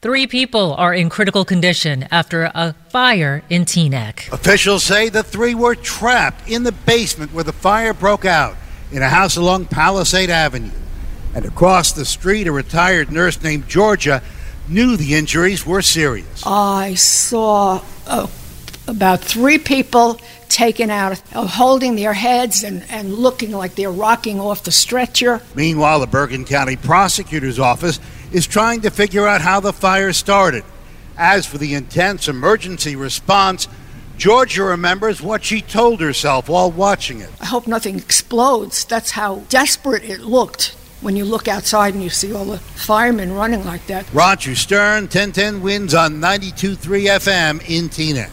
Three people are in critical condition after a fire in Teaneck. Officials say the three were trapped in the basement where the fire broke out in a house along Palisade Avenue. And across the street, a retired nurse named Georgia knew the injuries were serious. I saw uh, about three people taken out, uh, holding their heads and, and looking like they're rocking off the stretcher. Meanwhile, the Bergen County Prosecutor's Office is trying to figure out how the fire started. As for the intense emergency response, Georgia remembers what she told herself while watching it. I hope nothing explodes. That's how desperate it looked when you look outside and you see all the firemen running like that. Roger Stern, 1010 WINS on 92.3 FM in Teaneck.